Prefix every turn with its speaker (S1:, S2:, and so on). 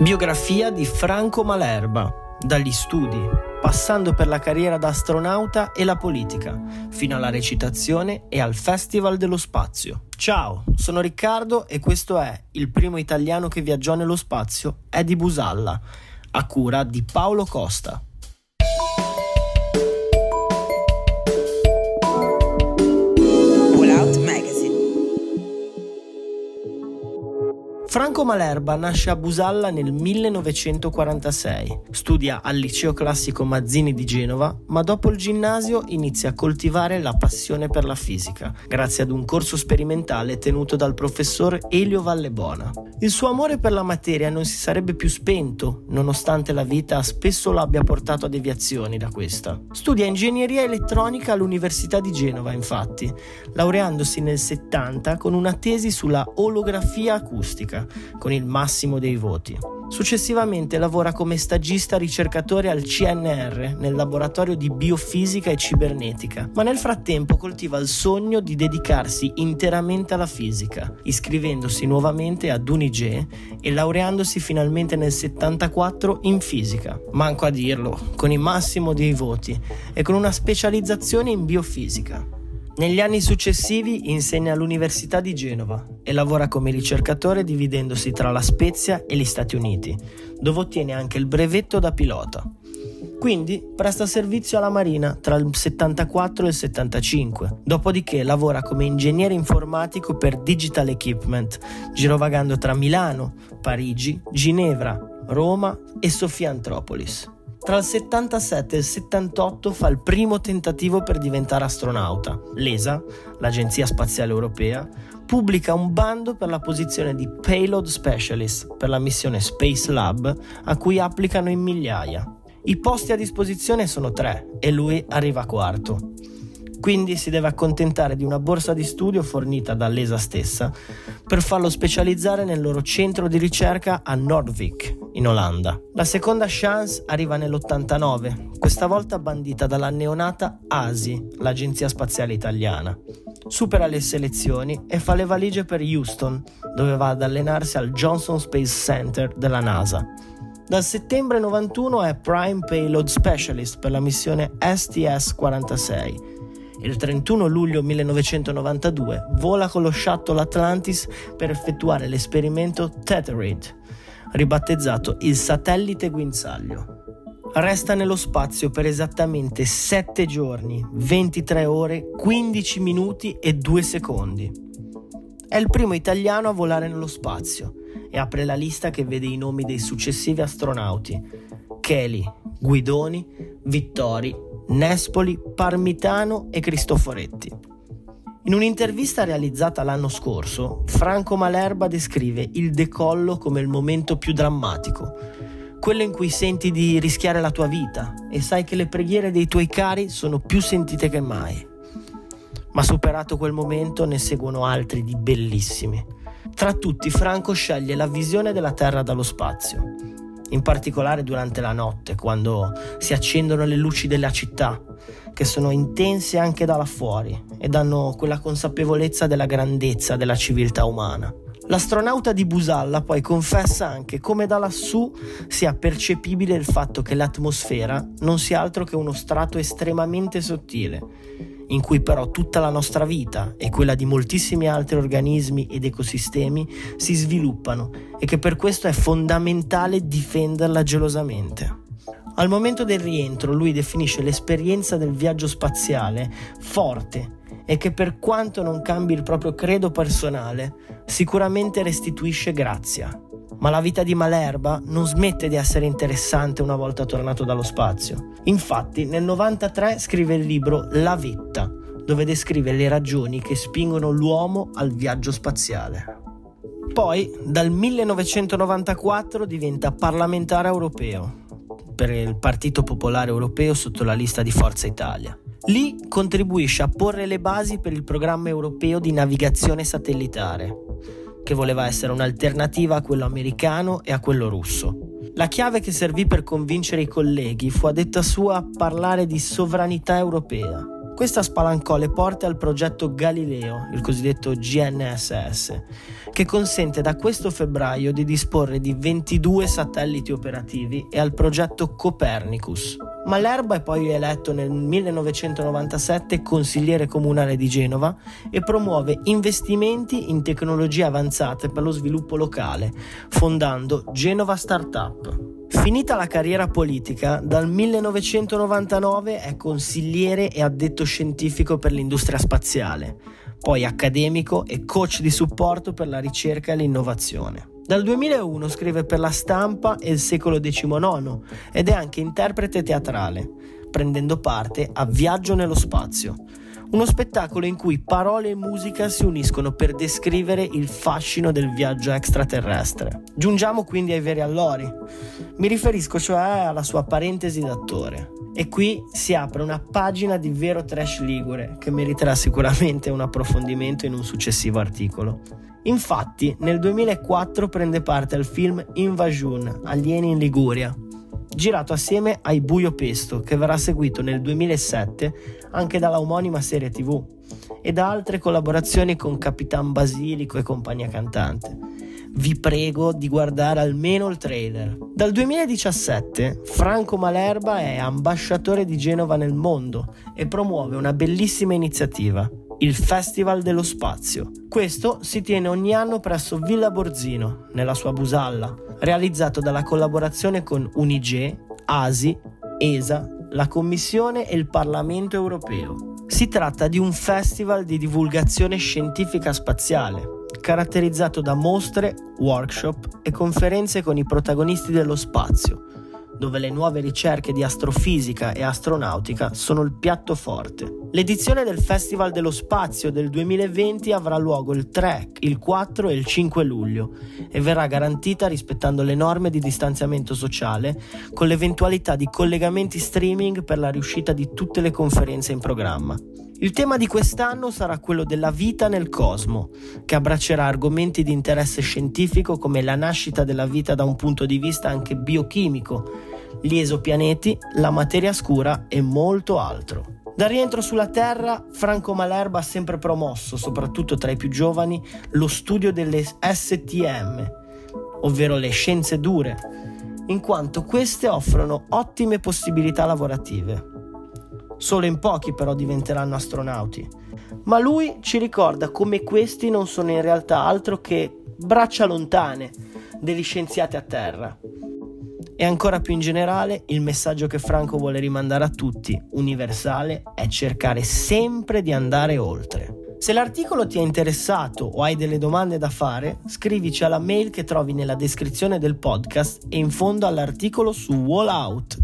S1: Biografia di Franco Malerba, dagli studi, passando per la carriera da astronauta e la politica, fino alla recitazione e al Festival dello Spazio. Ciao, sono Riccardo e questo è Il primo italiano che viaggiò nello spazio, di Busalla, a cura di Paolo Costa. Franco Malerba nasce a Busalla nel 1946. Studia al liceo classico Mazzini di Genova, ma dopo il ginnasio inizia a coltivare la passione per la fisica, grazie ad un corso sperimentale tenuto dal professor Elio Vallebona. Il suo amore per la materia non si sarebbe più spento, nonostante la vita spesso l'abbia portato a deviazioni da questa. Studia ingegneria elettronica all'Università di Genova, infatti, laureandosi nel 70 con una tesi sulla olografia acustica con il massimo dei voti. Successivamente lavora come stagista ricercatore al CNR nel laboratorio di biofisica e cibernetica, ma nel frattempo coltiva il sogno di dedicarsi interamente alla fisica, iscrivendosi nuovamente ad Unige e laureandosi finalmente nel 74 in fisica. Manco a dirlo, con il massimo dei voti e con una specializzazione in biofisica. Negli anni successivi insegna all'Università di Genova e lavora come ricercatore dividendosi tra la Spezia e gli Stati Uniti, dove ottiene anche il brevetto da pilota. Quindi presta servizio alla Marina tra il 74 e il 75, dopodiché lavora come ingegnere informatico per Digital Equipment, girovagando tra Milano, Parigi, Ginevra, Roma e Sofia Antropolis. Tra il 77 e il 78 fa il primo tentativo per diventare astronauta. L'ESA, l'Agenzia Spaziale Europea, pubblica un bando per la posizione di Payload Specialist per la missione Space Lab a cui applicano in migliaia. I posti a disposizione sono tre e lui arriva quarto. Quindi si deve accontentare di una borsa di studio fornita dall'ESA stessa per farlo specializzare nel loro centro di ricerca a Nordvik, in Olanda. La seconda chance arriva nell'89, questa volta bandita dalla neonata ASI, l'Agenzia Spaziale Italiana. Supera le selezioni e fa le valigie per Houston, dove va ad allenarsi al Johnson Space Center della NASA. Dal settembre 91 è Prime Payload Specialist per la missione STS-46 il 31 luglio 1992 vola con lo shuttle Atlantis per effettuare l'esperimento Tetherid, ribattezzato il satellite guinzaglio. Resta nello spazio per esattamente 7 giorni, 23 ore, 15 minuti e 2 secondi. È il primo italiano a volare nello spazio e apre la lista che vede i nomi dei successivi astronauti: Kelly, Guidoni, Vittori, Nespoli, Parmitano e Cristoforetti. In un'intervista realizzata l'anno scorso, Franco Malerba descrive il decollo come il momento più drammatico, quello in cui senti di rischiare la tua vita e sai che le preghiere dei tuoi cari sono più sentite che mai. Ma superato quel momento ne seguono altri di bellissimi. Tra tutti Franco sceglie la visione della Terra dallo spazio in particolare durante la notte, quando si accendono le luci della città, che sono intense anche da là fuori e danno quella consapevolezza della grandezza della civiltà umana. L'astronauta di Busalla poi confessa anche come da lassù sia percepibile il fatto che l'atmosfera non sia altro che uno strato estremamente sottile, in cui però tutta la nostra vita e quella di moltissimi altri organismi ed ecosistemi si sviluppano e che per questo è fondamentale difenderla gelosamente. Al momento del rientro lui definisce l'esperienza del viaggio spaziale forte e che per quanto non cambi il proprio credo personale, sicuramente restituisce grazia. Ma la vita di Malerba non smette di essere interessante una volta tornato dallo spazio. Infatti, nel 93 scrive il libro La vetta, dove descrive le ragioni che spingono l'uomo al viaggio spaziale. Poi, dal 1994 diventa parlamentare europeo per il Partito Popolare Europeo sotto la lista di Forza Italia. Lì contribuisce a porre le basi per il programma europeo di navigazione satellitare, che voleva essere un'alternativa a quello americano e a quello russo. La chiave che servì per convincere i colleghi fu a detta sua parlare di sovranità europea, Questa spalancò le porte al progetto Galileo, il cosiddetto GNSS, che consente da questo febbraio di disporre di 22 satelliti operativi e al progetto Copernicus. Malherba è poi eletto nel 1997 consigliere comunale di Genova e promuove investimenti in tecnologie avanzate per lo sviluppo locale, fondando Genova Startup. Finita la carriera politica, dal 1999 è consigliere e addetto scientifico per l'industria spaziale, poi accademico e coach di supporto per la ricerca e l'innovazione. Dal 2001 scrive per la stampa e il secolo XIX ed è anche interprete teatrale, prendendo parte a Viaggio nello spazio, uno spettacolo in cui parole e musica si uniscono per descrivere il fascino del viaggio extraterrestre. Giungiamo quindi ai veri allori. Mi riferisco cioè alla sua parentesi d'attore. E qui si apre una pagina di vero trash ligure che meriterà sicuramente un approfondimento in un successivo articolo. Infatti, nel 2004 prende parte al film Invasion, Alieni in Liguria, girato assieme ai Buio Pesto, che verrà seguito nel 2007 anche dalla omonima serie TV e da altre collaborazioni con Capitan Basilico e compagnia cantante. Vi prego di guardare almeno il trailer. Dal 2017 Franco Malerba è ambasciatore di Genova nel mondo e promuove una bellissima iniziativa, il Festival dello Spazio. Questo si tiene ogni anno presso Villa Borzino, nella sua Busalla, realizzato dalla collaborazione con Unige, ASI, ESA, la Commissione e il Parlamento europeo. Si tratta di un festival di divulgazione scientifica spaziale, caratterizzato da mostre, workshop e conferenze con i protagonisti dello spazio, dove le nuove ricerche di astrofisica e astronautica sono il piatto forte. L'edizione del Festival dello Spazio del 2020 avrà luogo il 3, il 4 e il 5 luglio e verrà garantita rispettando le norme di distanziamento sociale con l'eventualità di collegamenti streaming per la riuscita di tutte le conferenze in programma. Il tema di quest'anno sarà quello della vita nel cosmo, che abbraccerà argomenti di interesse scientifico come la nascita della vita da un punto di vista anche biochimico, gli esopianeti, la materia scura e molto altro. Dal rientro sulla Terra, Franco Malerba ha sempre promosso, soprattutto tra i più giovani, lo studio delle STM, ovvero le scienze dure, in quanto queste offrono ottime possibilità lavorative. Solo in pochi però diventeranno astronauti. Ma lui ci ricorda come questi non sono in realtà altro che braccia lontane degli scienziati a terra. E ancora più in generale, il messaggio che Franco vuole rimandare a tutti, universale, è cercare sempre di andare oltre. Se l'articolo ti è interessato o hai delle domande da fare, scrivici alla mail che trovi nella descrizione del podcast e in fondo all'articolo su Wallout.